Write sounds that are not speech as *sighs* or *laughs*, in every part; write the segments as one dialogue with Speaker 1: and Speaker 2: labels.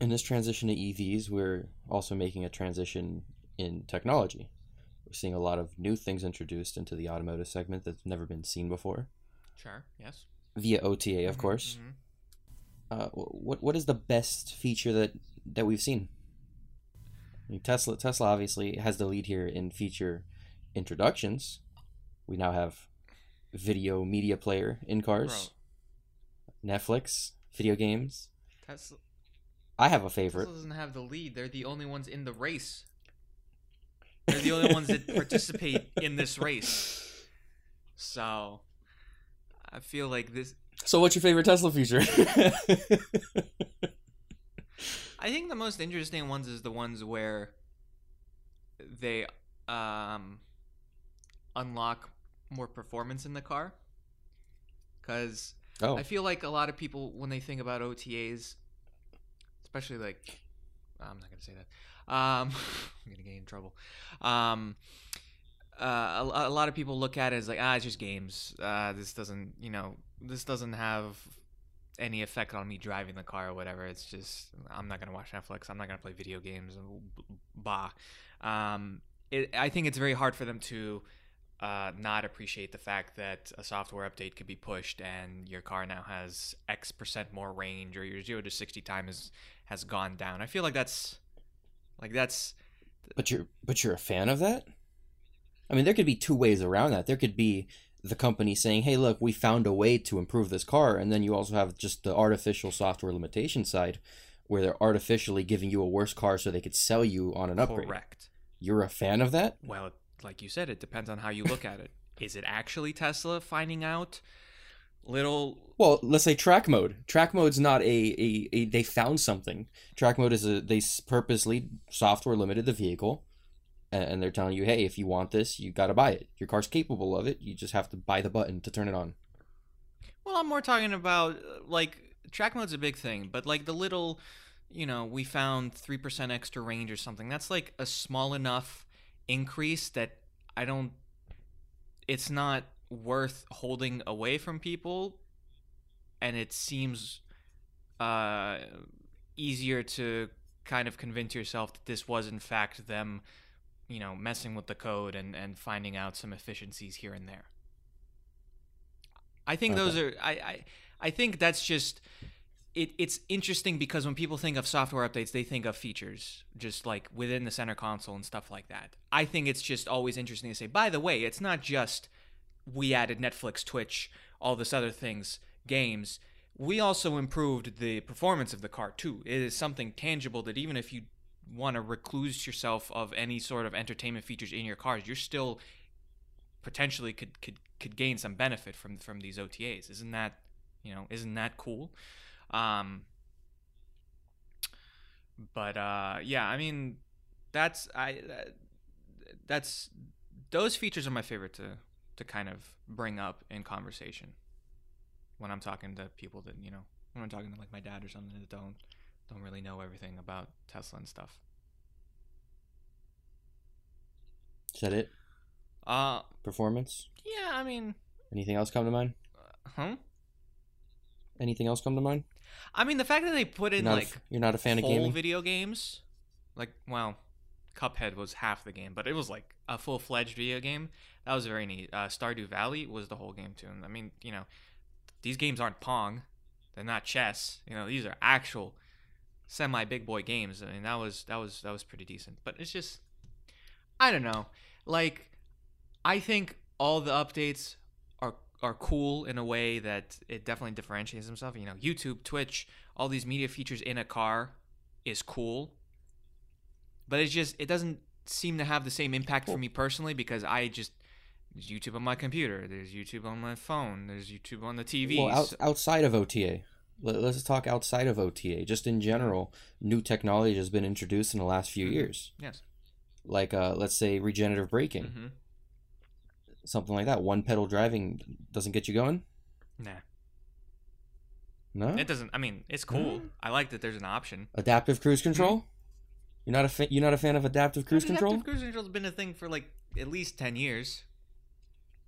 Speaker 1: in this transition to EVs, we're also making a transition in technology. We're seeing a lot of new things introduced into the automotive segment that's never been seen before
Speaker 2: Sure. Yes.
Speaker 1: via OTA, of
Speaker 2: Mhm,
Speaker 1: course.
Speaker 2: mhm.
Speaker 1: Uh, what what is the best feature that that we've seen? I mean, Tesla Tesla obviously has the lead here in feature introductions. We now have video media player in cars,
Speaker 2: Bro,
Speaker 1: Netflix, video games.
Speaker 2: Tesla,
Speaker 1: I have a
Speaker 2: Tesla
Speaker 1: favorite.
Speaker 2: doesn't have the lead. They're the only ones in the race. They're the only ones that *laughs* participate in this race. So, I feel like this.
Speaker 1: So, what's your favorite Tesla feature? *laughs*
Speaker 2: I think the most interesting ones is the ones where they um unlock more performance in the car. Cuz
Speaker 1: oh,
Speaker 2: I feel like a lot of people when they think about OTAs especially like I'm not to say that. Um *laughs* I'm to get in trouble. Um uh, a, a lot of people look at it as like ah it's just games. Uh this doesn't, you know, this doesn't have any effect on me driving the car or whatever. It's just I'm not gonna watch Netflix. I'm not gonna play video games. Bah. Um, it, I think it's very hard for them to uh, not appreciate the fact that a software update could be pushed and your car now has X percent more range or your zero to sixty time is has gone down. I feel like that's like that's
Speaker 1: but you're but you're a fan of that? I mean, there could be two ways around that. There could be the company saying, "Hey, look, we found a way to improve this car," and then you also have just the artificial software limitation side, where they're artificially giving you a worse car so they could sell you on an upgrade.
Speaker 2: correct.
Speaker 1: You're a fan of that?
Speaker 2: Well, like you said, it depends on how you look at it. *laughs* Is it actually Tesla finding out little
Speaker 1: Well, let's say track mode. Track mode's not a, a, a they found something. Track mode is a they purposely software limited the vehicle, and, and they're telling you, hey, if you want this, you got to buy it. Your car's capable of it. You just have to buy the button to turn it on.
Speaker 2: Well, I'm more talking about uh, like track mode's a big thing, but like the little, you know, we found 3% extra range or something. That's like a small enough increase that I don't it's not worth holding away from people and it seems uh easier to kind of convince yourself that this was in fact them, you know, messing with the code and and finding out some efficiencies here and there. I think those are I, I I think that's just it, it's interesting because when people think of software updates, they think of features just like within the center console and stuff like that. I think it's just always interesting to say, by the way, it's not just we added Netflix, Twitch, all this other things, games. We also improved the performance of the car too. It is something tangible that even if you want to recluse yourself of any sort of entertainment features in your cars, you're still potentially could could could gain some benefit from from these OTAs. Isn't that you know isn't that cool? Um, but uh, yeah, I mean that's I uh, that's those features are my favorite to to kind of bring up in conversation when I'm talking to people that you know when I'm talking to like my dad or something that don't don't really know everything about Tesla and stuff.
Speaker 1: Is that it?
Speaker 2: Uh,
Speaker 1: Performance?
Speaker 2: yeah, I mean,
Speaker 1: Anything else come to mind?
Speaker 2: huh?
Speaker 1: Anything else come to mind?
Speaker 2: I mean, the fact that they put
Speaker 1: You're
Speaker 2: in
Speaker 1: not,
Speaker 2: like
Speaker 1: f- you're not a fan of
Speaker 2: full
Speaker 1: gaming?
Speaker 2: video games, like well, Cuphead was half the game, but it was like a full fledged video game. That was very neat. Uh, Stardew Valley was the whole game too. And I mean, you know, these games aren't Pong, they're not chess. You know, these are actual semi big boy games. I mean, that was that was that was pretty decent. But it's just, I don't know. Like, I think all the updates are cool in a way that it definitely differentiates themselves. You know, YouTube, Twitch, all these media features in a car is cool. But it's just it doesn't seem to have the same impact for me personally because I just there's YouTube on my computer, there's YouTube on my phone, there's YouTube on the TV.
Speaker 1: Well, out, outside of OTA, let, us talk outside of OTA. Just in general, new technology has been introduced in the last few
Speaker 2: Mhm.
Speaker 1: years.
Speaker 2: yes.
Speaker 1: Like, uh, let's say regenerative braking,
Speaker 2: hmm
Speaker 1: something like that. One pedal driving doesn't get you going.
Speaker 2: Nah.
Speaker 1: No.
Speaker 2: It doesn't I mean, it's cool.
Speaker 1: Mm.
Speaker 2: I like that there's an option.
Speaker 1: Adaptive cruise control. You're not a fa- you're not a fan of adaptive cruise
Speaker 2: Adaptive
Speaker 1: control.
Speaker 2: Adaptive cruise control's been a thing for like at least ten years.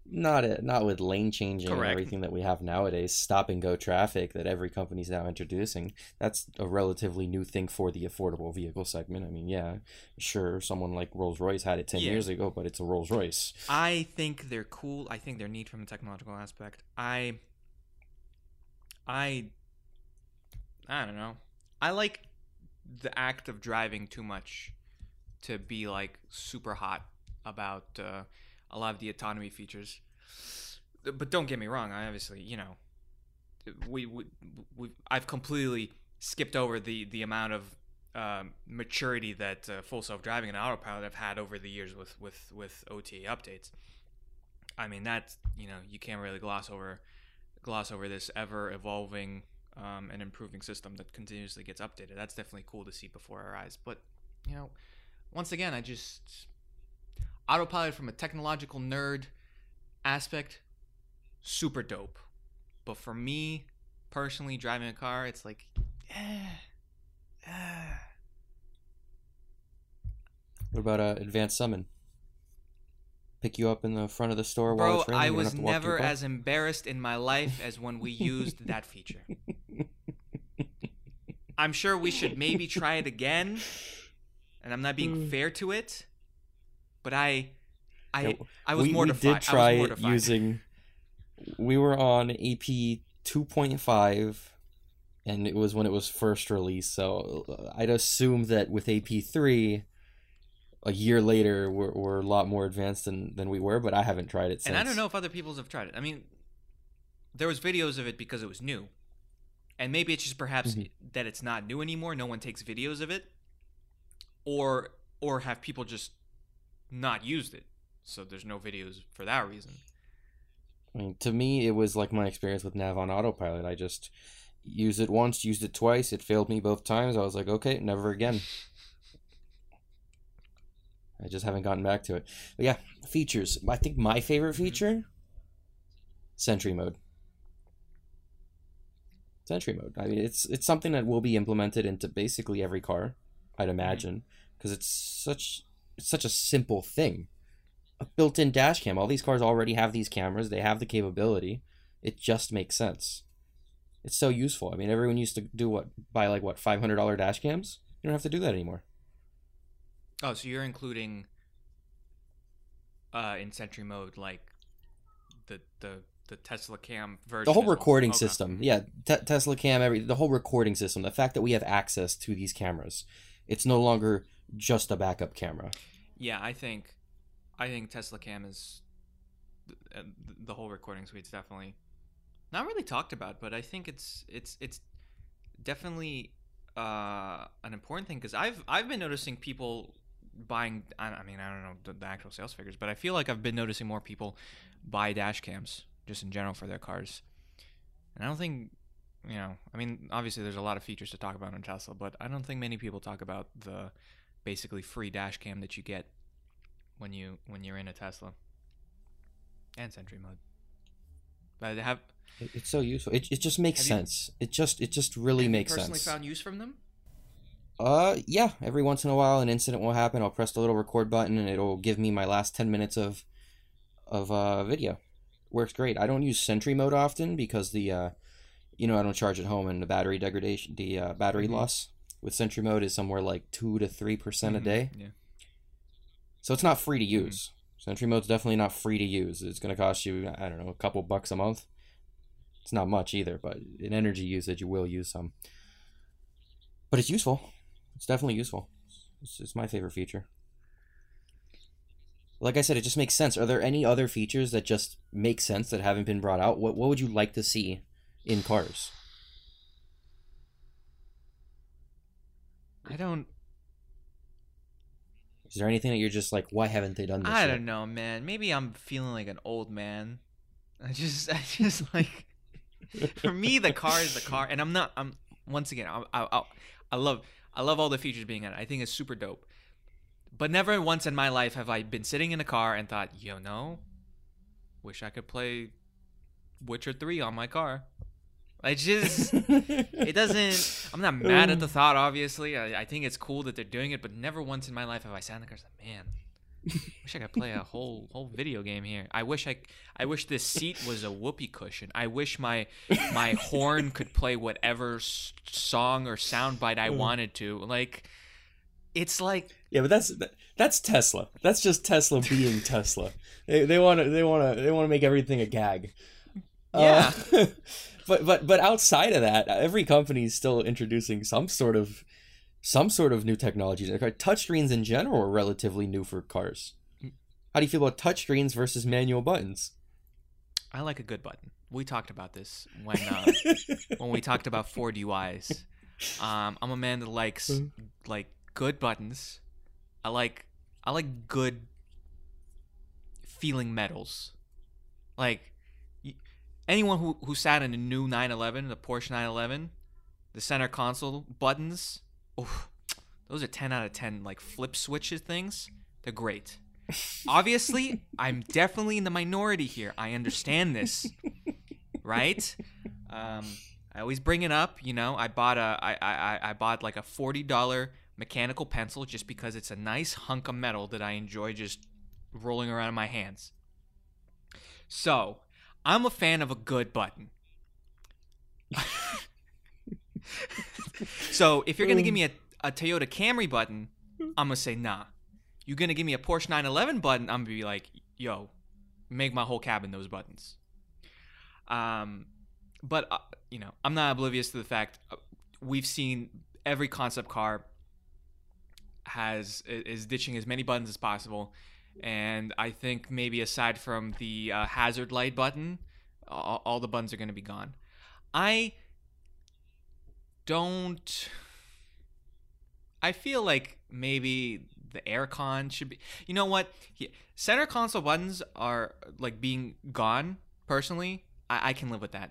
Speaker 1: Not it, not with lane changing and everything that we have nowadays, stop and go traffic that every company's now introducing. That's a relatively new thing for the affordable vehicle segment. I mean, yeah, sure, someone like Rolls Royce had it ten
Speaker 2: Yeah.
Speaker 1: years ago, but it's a Rolls Royce.
Speaker 2: I think they're cool. I think they're neat from a technological aspect. I I I don't know. I like the act of driving too much to be like super hot about uh, a lot of the autonomy features. But don't get me wrong. I obviously, you know, we, we, we I've completely skipped over the the amount of um, maturity that uh, full self driving and autopilot have had over the years with with with OTA updates. I mean, that's you know you can't really gloss over gloss over this ever evolving um, and improving system that continuously gets updated. That's definitely cool to see before our eyes. But you know, once again, I just autopilot from a technological nerd aspect, super dope. But for me personally, driving a car, it's like, eh, eh.
Speaker 1: What about uh, advanced summon? Pick you up in the front of the store while
Speaker 2: Bro,
Speaker 1: it's raining.
Speaker 2: I was
Speaker 1: have to walk to your
Speaker 2: never as embarrassed in my life as when we used that feature. *laughs* I'm sure we should maybe try it again. And I'm not being
Speaker 1: Mm.
Speaker 2: fair to it, but I I
Speaker 1: Yeah,
Speaker 2: I was
Speaker 1: we,
Speaker 2: mortified.
Speaker 1: We did try
Speaker 2: I was
Speaker 1: it
Speaker 2: mortified.
Speaker 1: using. We were on AP two point five, and it was when it was first released. So uh, I'd assume that with AP three, a year later, we're, we're a lot more advanced than than we were. But I haven't tried it since.
Speaker 2: And I don't know if other people's have tried it. I mean, there was videos of it because it was new, and maybe it's just perhaps
Speaker 1: Mhm.
Speaker 2: that it's not new anymore. No one takes videos of it, or or have people just not used it, so there's no videos for that reason.
Speaker 1: I mean, to me, it was like my experience with Nav on autopilot. I just used it once, used it twice. It failed me both times. I was like, okay, never again. I just haven't gotten back to it. But yeah, features. I think my favorite
Speaker 2: Mhm.
Speaker 1: feature, Sentry mode. Sentry mode. I mean, it's it's something that will be implemented into basically every car, I'd imagine, because it's such it's such a simple thing a built-in dash cam. All these cars already have these cameras. They have the capability. It just makes sense. It's so useful. I mean, everyone used to do what buy like what five hundred dollar dash cams. You don't have to do that anymore.
Speaker 2: Oh, so you're including uh in Sentry mode like the the the Tesla cam version.
Speaker 1: The whole
Speaker 2: as well?
Speaker 1: recording
Speaker 2: Okay.
Speaker 1: system, yeah, te- Tesla cam, every the whole recording system. The fact that we have access to these cameras, it's no longer just a backup camera.
Speaker 2: Yeah, I think I think Tesla Cam is uh, the whole recording suite's definitely not really talked about, but I think it's it's it's definitely uh, an important thing because I've I've been noticing people buying. I, I mean, I don't know the, the actual sales figures, but I feel like I've been noticing more people buy dash cams just in general for their cars, and I don't think. You know, I mean, obviously, there's a lot of features to talk about on Tesla, but I don't think many people talk about the basically free dash cam that you get when you when you're in a Tesla and Sentry mode. But they have
Speaker 1: It's so useful. It, it just makes
Speaker 2: Have you-
Speaker 1: sense. It just it just really
Speaker 2: have you
Speaker 1: makes
Speaker 2: personally
Speaker 1: sense.
Speaker 2: found use from them?
Speaker 1: Uh, yeah. Every once in a while, an incident will happen. I'll press the little record button, and it'll give me my last ten minutes of of uh video. Works great. I don't use Sentry mode often because the uh, you know, I don't charge at home, and the battery degradation, the uh, battery
Speaker 2: Mhm.
Speaker 1: loss with Sentry mode is somewhere like two to three percent a
Speaker 2: Mhm,
Speaker 1: day.
Speaker 2: Yeah.
Speaker 1: So it's not free to
Speaker 2: Mhm.
Speaker 1: use. Sentry mode's definitely not free to use. It's going to cost you, I don't know, a couple bucks a month. It's not much either, but in energy usage, you will use some. But it's useful. It's definitely useful. It's, it's my favorite feature. Like I said, it just makes sense. Are there any other features that just make sense that haven't been brought out? What What would you like to see in cars?
Speaker 2: I don't
Speaker 1: Is there anything that you're just like, why haven't they done this?
Speaker 2: I
Speaker 1: yet?
Speaker 2: don't know, man. Maybe I'm feeling like an old man. I just I just like for me the car is the car and I'm not I'm once again I I, I, I love I love all the features being in it. I think it's super dope. But never once in my life have I been sitting in a car and thought, "Yo, no. Wish I could play Witcher 3 on my car." I just *laughs* it doesn't i'm not mad at the thought obviously I, I think it's cool that they're doing it but never once in my life have i sat in the car and said man I wish I could play a whole whole video game here. I wish I I wish this seat was a whoopee cushion. I wish my my horn could play whatever s- song or soundbite I wanted to. Like it's like
Speaker 1: Yeah, but that's that's Tesla. That's just Tesla being Tesla. They they want to they want to they want to make everything a gag.
Speaker 2: Yeah.
Speaker 1: Uh, *laughs* but but but outside of that, every company is still introducing some sort of some sort of new technology. Touchscreens in general are relatively new for cars. How do you feel about touchscreens versus manual buttons?
Speaker 2: I like a good button. We talked about this when uh, *laughs* when we talked about Ford UIs. Um, I'm a man that likes like good buttons. I like I like good feeling metals. Like anyone who who sat in a new 911, the Porsche 911, the center console buttons, oof, those are 10 out of 10 like flip switches things. They're great. *laughs* Obviously, I'm definitely in the minority here. I understand this. Right? Um I always bring it up, you know. I bought a I I I bought like a $40 mechanical pencil just because it's a nice hunk of metal that I enjoy just rolling around in my hands. So, I'm a fan of a good button. so, if you're to give me a, a Toyota Camry button, I'm to say nah. You're to give me a Porsche 911 button, I'm to be like, yo, make my whole cabin those buttons. Um, but, uh, you know, I'm not oblivious to the fact uh, we've seen every concept car has is ditching as many buttons as possible and i think maybe aside from the uh, hazard light button all, all the buttons are going to be gone. I don't i feel like maybe the aircon should be you know what? Center console buttons are like being gone personally i, I can live with that.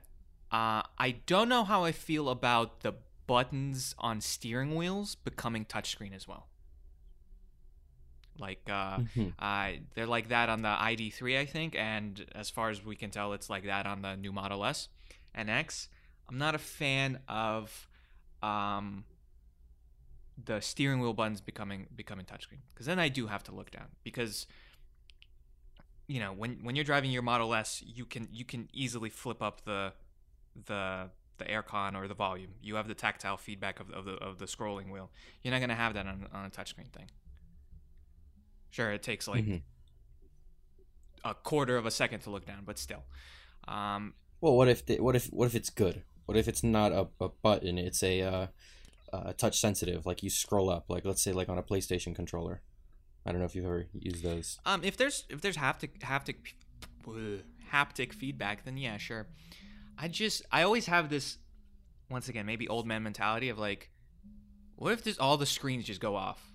Speaker 2: Uh, i don't know how i feel about the buttons on steering wheels becoming touchscreen as well like uh,
Speaker 1: Mhm.
Speaker 2: uh, they're like that on the ID3, I think, and as far as we can tell, it's like that on the new Model S and X. I'm not a fan of um, the steering wheel buttons becoming becoming touchscreen because then I do have to look down because you know when when you're driving your Model S, you can you can easily flip up the the the aircon or the volume. You have the tactile feedback of, of the of the scrolling wheel. You're not gonna have that on, on a touchscreen thing. Sure, it takes like
Speaker 1: Mhm.
Speaker 2: a quarter of a second to look down, but still. Um,
Speaker 1: Well, what if the, what if what if it's good? What if it's not a, a button? It's a uh, uh, touch sensitive. Like you scroll up. Like let's say like on a PlayStation controller. I don't know if you've ever used those.
Speaker 2: um, if there's if there's haptic haptic haptic feedback, then yeah, sure. I just I always have this once again maybe old man mentality of like, what if this all the screens just go off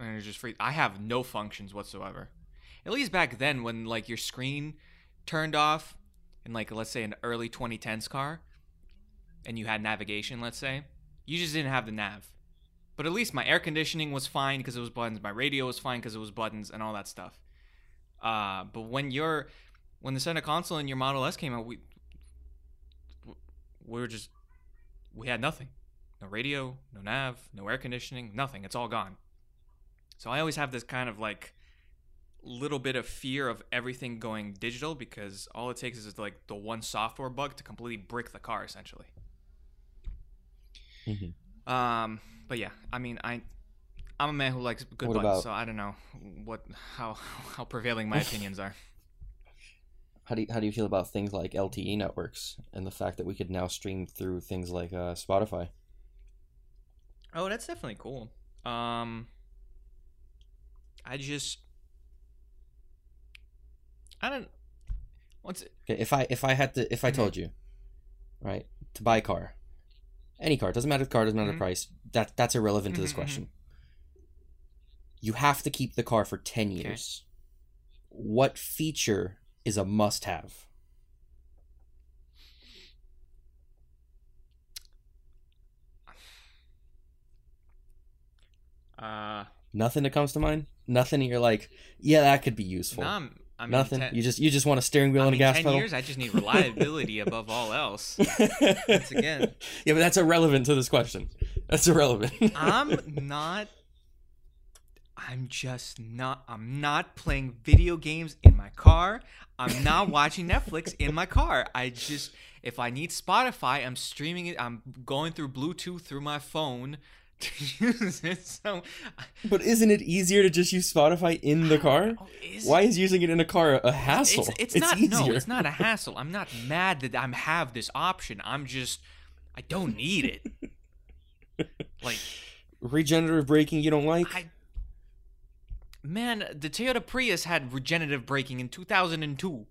Speaker 2: and it's just free? I have no functions whatsoever. At least back then, when like your screen turned off in like let's say an early 2010s car, and you had navigation, let's say, you just didn't have the nav. But at least my air conditioning was fine because it was buttons. My radio was fine because it was buttons and all that stuff. Uh, but when your when the center console and your Model S came out, we we were just we had nothing. No radio, no nav, no air conditioning, nothing. It's all gone. So I always have this kind of like little bit of fear of everything going digital because all it takes is like the one software bug to completely brick the car essentially.
Speaker 1: Mhm.
Speaker 2: Um, but yeah, I mean, I I'm a man who likes good
Speaker 1: What
Speaker 2: buttons,
Speaker 1: about-
Speaker 2: so I don't know what how *laughs* how prevailing my *laughs* opinions are.
Speaker 1: How do you, how do you feel about things like LTE networks and the fact that we could now stream through things like uh, Spotify?
Speaker 2: Oh, that's definitely cool. Um, I just I don't. What's it?
Speaker 1: Okay, if I if I had to if I told you, right, to buy a car, any car doesn't matter the car doesn't matter
Speaker 2: Mhm.
Speaker 1: the price. That that's irrelevant to this
Speaker 2: Mhm, mhm.
Speaker 1: question. You have to keep the car for ten years. What feature is a must-have?
Speaker 2: Uh,
Speaker 1: Nothing that comes to mind. Nothing. You're like, yeah, that could be useful.
Speaker 2: no, I'm, I mean,
Speaker 1: Nothing.
Speaker 2: Ten,
Speaker 1: you just you just want a steering wheel
Speaker 2: I
Speaker 1: and
Speaker 2: mean,
Speaker 1: a gas
Speaker 2: ten
Speaker 1: pedal.
Speaker 2: years. I just need reliability above all *laughs* else.
Speaker 1: Once
Speaker 2: again. *laughs*
Speaker 1: yeah, but that's irrelevant to this question. That's irrelevant. *laughs*
Speaker 2: I'm not. I'm just not. I'm not playing video games in my car. I'm not watching Netflix in my car. I just, if I need Spotify, I'm streaming it. I'm going through Bluetooth through my phone to use it. *laughs* So,
Speaker 1: But isn't it easier to just use Spotify in the car?
Speaker 2: Oh, is
Speaker 1: Why is using it in a car a hassle?
Speaker 2: It's, it's, not. No,
Speaker 1: easier.
Speaker 2: it's not a *laughs* hassle. I'm not mad that I have this option. I'm just, I don't need it. *laughs* Like,
Speaker 1: Regenerative braking you don't like?
Speaker 2: I. Man, the Toyota Prius had regenerative braking in 2002.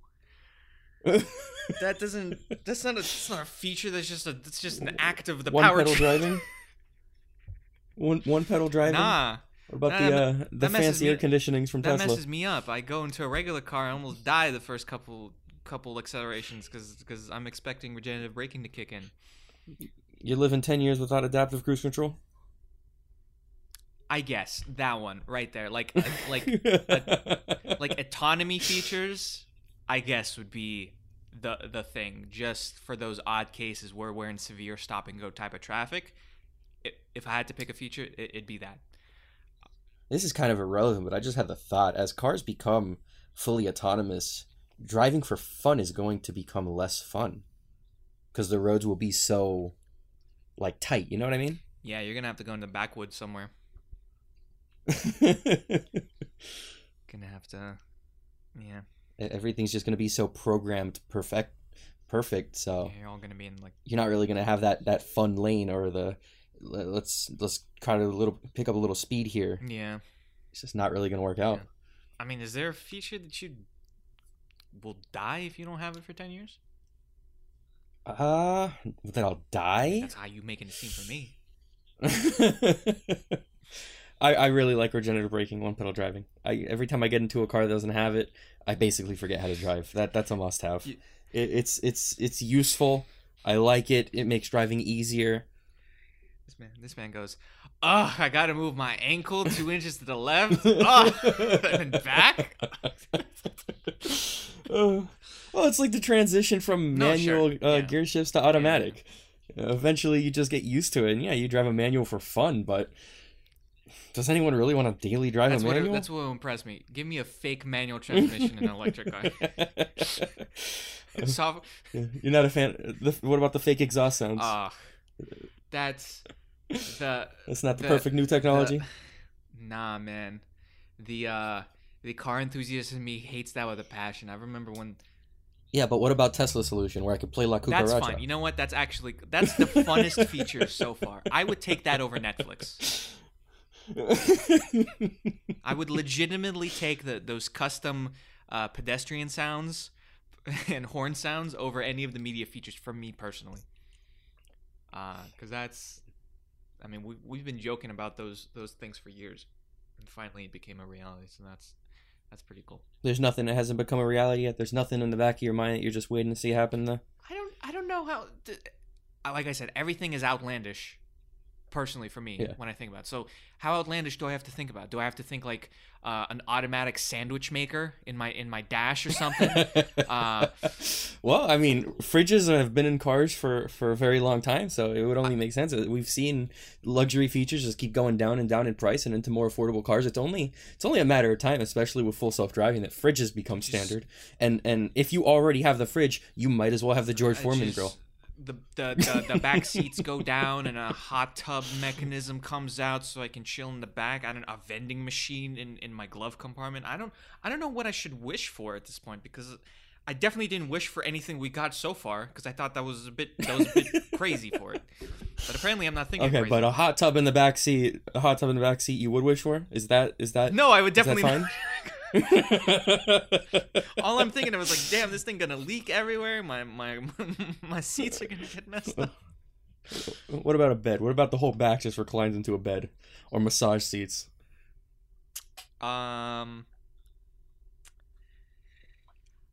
Speaker 2: That doesn't. That's not a. That's not a feature. That's just a. That's just an act of the
Speaker 1: one
Speaker 2: power.
Speaker 1: pedal driving? One one pedal driving?
Speaker 2: Nah,
Speaker 1: What about
Speaker 2: Nah,
Speaker 1: the
Speaker 2: that-
Speaker 1: uh, the fancy air conditionings from
Speaker 2: that
Speaker 1: Tesla?
Speaker 2: messes me up. I go into a regular car, I almost die the first couple couple accelerations because because I'm expecting regenerative braking to kick in.
Speaker 1: You're living ten years without adaptive cruise control?
Speaker 2: I guess that one right there, like *laughs* like like autonomy features. I guess would be the the thing just for those odd cases where we're in severe stop and go type of traffic. If I had to pick a feature, it, it'd be that.
Speaker 1: This is kind of irrelevant, but I just had the thought as cars become fully autonomous, driving for fun is going to become less fun because the roads will be so like tight. You know what I mean?
Speaker 2: Yeah, you're gonna have to go in the backwoods somewhere. *laughs* Gonna have to. Yeah,
Speaker 1: Everything's just going to be so programmed perfect, perfect. So
Speaker 2: you're all gonna be in like.
Speaker 1: you're not really going to have that that fun lane or the let's let's kind of a little pick up a little speed here.
Speaker 2: Yeah,
Speaker 1: It's just not really going to work out.
Speaker 2: I mean, is there a feature that you will die if you don't have it for ten years?
Speaker 1: Uh, that I'll die.
Speaker 2: That's how you making it seem for me. *laughs*
Speaker 1: I, I really like regenerative braking, one pedal driving. I every time I get into a car that doesn't have it, I basically forget how to drive. That that's a must have. It, it's it's it's useful. I like it. It makes driving easier.
Speaker 2: This man, this man goes. Oh, I gotta move my ankle two *laughs* inches to the left. Oh, and back. *laughs*
Speaker 1: Uh, well, it's like the transition from
Speaker 2: No,
Speaker 1: manual
Speaker 2: sure.
Speaker 1: uh,
Speaker 2: Yeah.
Speaker 1: gear shifts to automatic. Uh, eventually, you just get used to it, and yeah, you drive a manual for fun. But does anyone really want to daily drive
Speaker 2: That's
Speaker 1: a
Speaker 2: what.
Speaker 1: manual?
Speaker 2: That's what will impress me. Give me a fake manual *laughs* transmission in an electric car. Soft.
Speaker 1: You're not a fan. The, what about the fake exhaust sounds?
Speaker 2: Ah, that's the
Speaker 1: That's not the,
Speaker 2: the-
Speaker 1: perfect new technology.
Speaker 2: nah, man. The uh, the car enthusiast in me hates that with a passion. I remember when.
Speaker 1: yeah, but what about Tesla's solution where I could play La Cucaracha?
Speaker 2: That's fine. You know what? That's actually that's the funnest feature so far. I would take that over Netflix. I would legitimately take the those custom uh, pedestrian sounds *laughs* and horn sounds over any of the media features from me personally. Because that's, I mean, we we've been joking about those those things for years, and finally it became a reality. So that's that's pretty cool.
Speaker 1: There's nothing that hasn't become a reality yet. There's nothing in the back of your mind that you're just waiting to see happen. Though.
Speaker 2: I don't I don't know how. th- like I said, everything is outlandish. Personally, for me,
Speaker 1: Yeah.
Speaker 2: when I think about it. so, how outlandish do I have to think about? Do I have to think like uh, an automatic sandwich maker in my in my dash or something? *laughs* uh,
Speaker 1: well, I mean, fridges have been in cars for for a very long time, so it would only make sense. We've seen luxury features just keep going down and down in price and into more affordable cars. It's only it's only a matter of time, especially with full self driving, that fridges become
Speaker 2: Just-
Speaker 1: standard. And and if you already have the fridge, you might as well have the George Foreman
Speaker 2: just-
Speaker 1: grill.
Speaker 2: The, the, the, the back seats go down and a hot tub mechanism comes out so I can chill in the back. I don't a vending machine in, in my glove compartment. I don't I don't know what I should wish for at this point because I definitely didn't wish for anything we got so far because I thought that was a bit that was a bit *laughs* crazy for it. But apparently I'm not thinking
Speaker 1: Okay,
Speaker 2: crazy.
Speaker 1: but a hot tub in the back seat, a hot tub in the back seat, you would wish for? Is that is that
Speaker 2: no, I would
Speaker 1: is that
Speaker 2: definitely
Speaker 1: fine? *laughs* *laughs*
Speaker 2: All I'm thinking of is like, damn, this thing gonna leak everywhere. My my *laughs* my seats are gonna get messed up.
Speaker 1: what about a bed? What about the whole back just reclines into a bed or massage seats?
Speaker 2: Um,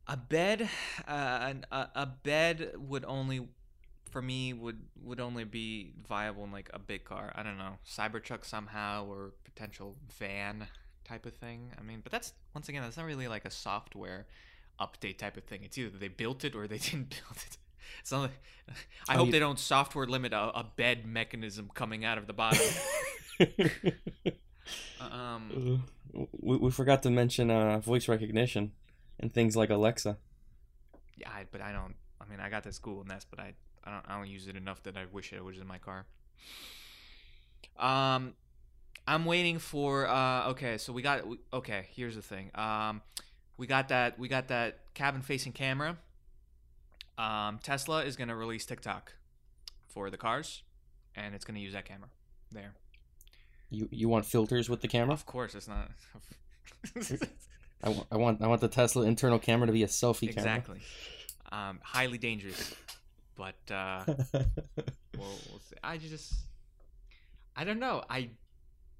Speaker 2: a bed, uh, a, a bed would only, for me, would would only be viable in like a big car. I don't know, Cybertruck somehow or potential van type of thing. I mean, but that's once again, that's not really like a software update type of thing. It's either they built it or they *laughs* didn't build it. It's not. Like, I
Speaker 1: Oh,
Speaker 2: hope
Speaker 1: you-
Speaker 2: they don't software limit a, a bed mechanism coming out of the bottom. *laughs* um. *laughs*
Speaker 1: we, we forgot to mention uh, voice recognition and things like Alexa.
Speaker 2: Yeah, I, but I don't. I mean, I got this Google Nest, but I I don't I don't use it enough that I wish it was in my car. Um, I'm waiting for. Uh, okay, so we got. Okay, here's the thing. Um, we got that. We got that cabin facing camera. Um, Tesla is gonna release TikTok for the cars, and it's gonna use that camera. There.
Speaker 1: You you want filters with the camera?
Speaker 2: Of course, it's not. *laughs*
Speaker 1: I want I want the Tesla internal camera to be a selfie camera.
Speaker 2: exactly. Um, highly dangerous, but uh, *laughs* we'll, we'll see. I just, I don't know. I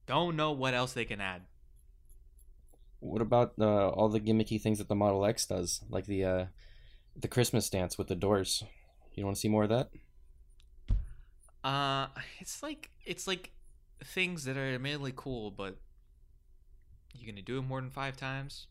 Speaker 2: don't know what else they can add.
Speaker 1: what about uh, all the gimmicky things that the Model X does, like the uh, the Christmas dance with the doors? You want to see more of that?
Speaker 2: Uh, it's like it's like things that are admittedly cool, but you gonna do it more than five times?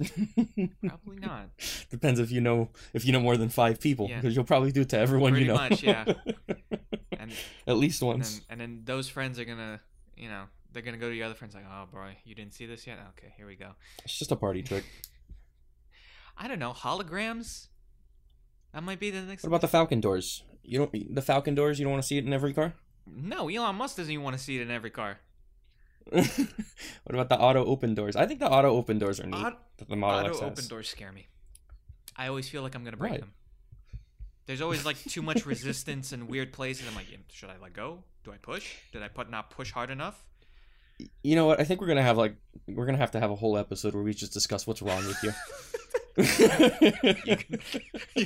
Speaker 2: *laughs* Probably not.
Speaker 1: Depends if you know if you know more than five people,
Speaker 2: Yeah.
Speaker 1: because you'll probably do it to everyone
Speaker 2: Pretty
Speaker 1: you know.
Speaker 2: much, yeah. *laughs* And
Speaker 1: At least
Speaker 2: and
Speaker 1: once.
Speaker 2: then, and then those friends are gonna, you know, they're gonna go to your other friends like, oh boy, you didn't see this yet? Okay, here we go.
Speaker 1: It's just a party trick. *laughs*
Speaker 2: I don't know holograms. That might be the next.
Speaker 1: What about the Falcon doors? You don't the Falcon doors. You don't want to see it in every car.
Speaker 2: No, Elon Musk doesn't even want to see it in every car. *laughs*
Speaker 1: what about the auto open doors? I think the auto open doors are neat.
Speaker 2: Auto,
Speaker 1: the Model
Speaker 2: auto open doors scare me. I always feel like I'm gonna break
Speaker 1: Right.
Speaker 2: them. There's always like too much *laughs* resistance in weird places. I'm like, should I let go? Do I push? Did I put not push hard enough?
Speaker 1: You know what? I think we're gonna have like we're gonna have to have a whole episode where we just discuss what's wrong with you. *laughs*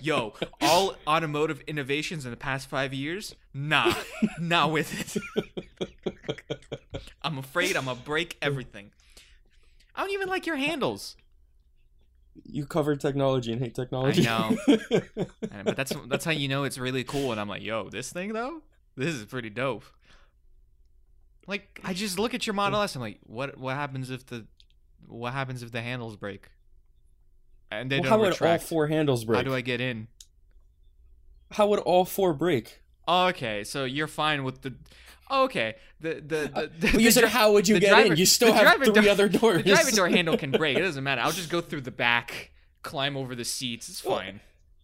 Speaker 2: Yo, all automotive innovations in the past five years, nah, not with it. I'm afraid I'm gonna break everything. I don't even like your handles.
Speaker 1: you cover technology and hate technology. *laughs*
Speaker 2: I know. But that's that's how you know it's really cool. And I'm like, yo, this thing though, this is pretty dope. Like, I just look at your Model S. I'm like, what what happens if the what happens if the handles break? And they
Speaker 1: Well, how
Speaker 2: don't
Speaker 1: would all four handles break?
Speaker 2: How do I get in?
Speaker 1: How would all four break?
Speaker 2: Okay, so you're fine with the. Okay, the the uh, the. the
Speaker 1: Well, you said how would you get
Speaker 2: driver-
Speaker 1: in? You still have three
Speaker 2: door-
Speaker 1: other doors.
Speaker 2: The driving door handle can break. It doesn't *laughs* matter. I'll just go through the back, climb over the seats. It's
Speaker 1: Well,
Speaker 2: fine.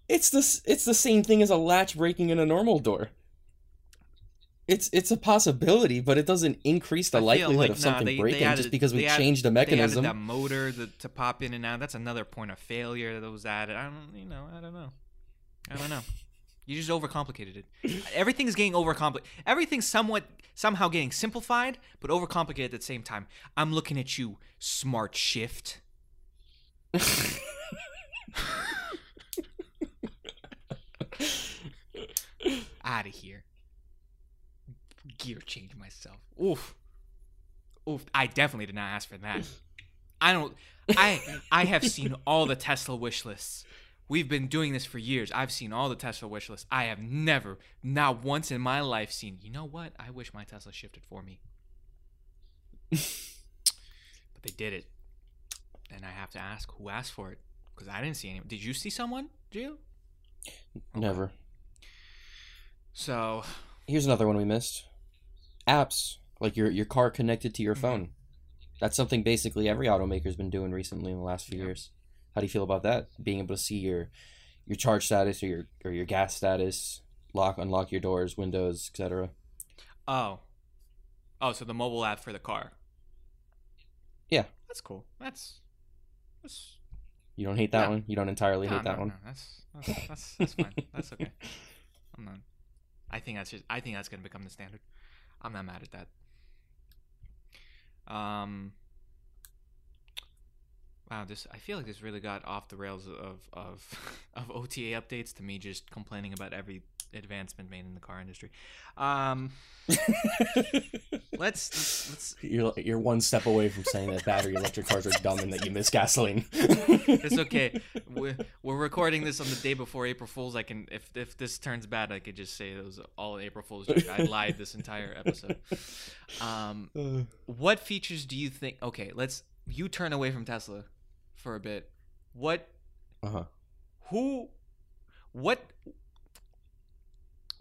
Speaker 1: It's the it's the same thing as a latch breaking in a normal door. It's it's a possibility, but it doesn't increase the likelihood
Speaker 2: like,
Speaker 1: of something
Speaker 2: they- they
Speaker 1: breaking
Speaker 2: added-
Speaker 1: just because we
Speaker 2: they added-
Speaker 1: changed the
Speaker 2: They added
Speaker 1: mechanism.
Speaker 2: that motor to pop in and out. That's another point of failure that was added. I don't, you know, I don't know. I don't know. You just overcomplicated it. *laughs* Everything's getting overcomplicated. Everything's somewhat somehow getting simplified, but overcomplicated at the same time. I'm looking at you, smart shift. *laughs* Out of here. Gear change myself. Oof. Oof. I definitely did not ask for that. I don't I I have seen *laughs* all the Tesla wish lists. We've been doing this for years. I've seen all the Tesla wish lists. I have never, not once in my life, seen, you know what? I wish my Tesla shifted for me. but they did it. And I have to ask who asked for it. Because I didn't see anyone. Did you see someone, Gio?
Speaker 1: Never.
Speaker 2: So
Speaker 1: Here's another one we missed. Apps like your your car connected to your
Speaker 2: Mhm.
Speaker 1: phone. That's something basically every automaker's been doing recently in the last few
Speaker 2: Yeah.
Speaker 1: years. How do you feel about that? Being able to see your your charge status or your or your gas status, lock unlock your doors, windows, etc.
Speaker 2: Oh. Oh, so the mobile app for the car.
Speaker 1: Yeah.
Speaker 2: That's cool. That's that's
Speaker 1: You don't hate that
Speaker 2: No.
Speaker 1: one. You don't entirely
Speaker 2: no,
Speaker 1: hate that
Speaker 2: no,
Speaker 1: one.
Speaker 2: That's that's that's, that's fine. That's okay. *laughs* I'm not I think that's just I think that's gonna become the standard. I'm not mad at that. Um Wow, this I feel like this really got off the rails of of *laughs* of OTA updates to me just complaining about every advancement made in the car industry. Um *laughs* let's let's
Speaker 1: you're you're one step away from saying that battery electric cars are dumb and that you miss gasoline. *laughs*
Speaker 2: it's okay. We're, we're recording this on the day before April Fools. I can, if if this turns bad, I could just say it was all April Fools joke. I lied this entire episode. Um,
Speaker 1: Uh, *sighs*
Speaker 2: what features do you think? Okay, let's you turn away from Tesla for a bit. What?
Speaker 1: uh-huh.
Speaker 2: Who? What?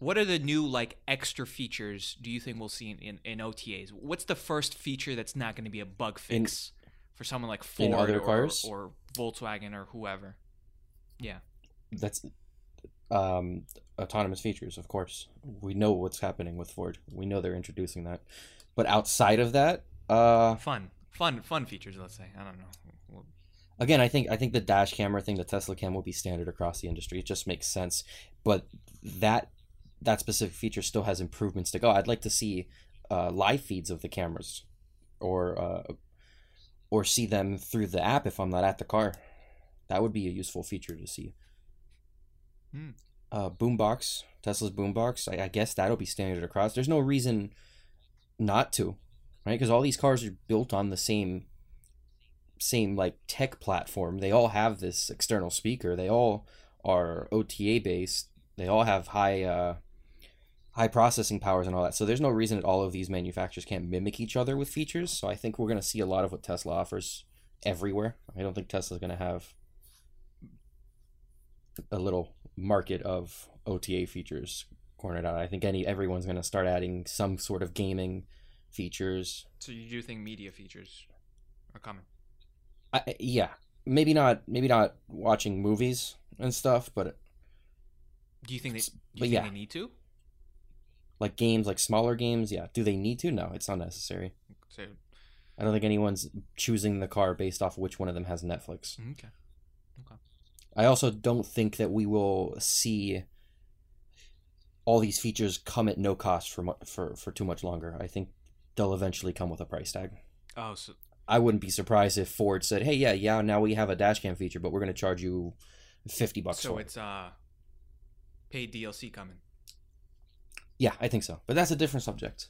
Speaker 2: What are the new like extra features do you think we'll see in, in, in OTAs? What's the first feature that's not going to be a bug
Speaker 1: In-
Speaker 2: fix for someone like Ford
Speaker 1: in
Speaker 2: or, or Volkswagen or whoever? Yeah.
Speaker 1: That's um, autonomous features, of course. We know what's happening with Ford. We know they're introducing that. But outside of that, uh,
Speaker 2: Fun, fun, fun features. Let's say I don't know. Well,
Speaker 1: again, I think I think the dash camera thing, the Tesla cam, will be standard across the industry. It just makes sense. But that that specific feature still has improvements to go. I'd like to see uh, live feeds of the cameras, or uh, or see them through the app if I'm not at the car. That would be a useful feature to see.
Speaker 2: Hmm.
Speaker 1: Uh, boombox, Tesla's boombox. I, I guess that'll be standard across. There's no reason not to, right? Because all these cars are built on the same same like tech platform. They all have this external speaker. They all are OTA based. They all have high uh, high processing powers and all that. So there's no reason that all of these manufacturers can't mimic each other with features. So I think we're going to see a lot of what Tesla offers everywhere. I don't think Tesla's going to have a little market of OTA features cornered out. I think any everyone's going to start adding some sort of gaming features.
Speaker 2: so you do think media features are coming?
Speaker 1: I, yeah, maybe not maybe not watching movies and stuff, but
Speaker 2: Do you think they? Do you
Speaker 1: But
Speaker 2: think
Speaker 1: yeah.
Speaker 2: they need to?
Speaker 1: Like games like smaller games, yeah. Do they need to? No, it's not necessary.
Speaker 2: So
Speaker 1: I don't think anyone's choosing the car based off which one of them has Netflix.
Speaker 2: okay.
Speaker 1: I also don't think that we will see all these features come at no cost for mu- for for too much longer. I think they'll eventually come with a price tag.
Speaker 2: Oh, so
Speaker 1: I wouldn't be surprised if Ford said, "Hey, yeah, yeah, now we have a dash cam feature, but we're going to charge you 50 bucks
Speaker 2: so
Speaker 1: for it."
Speaker 2: it's uh paid DLC coming.
Speaker 1: Yeah, I think so. But that's a different subject.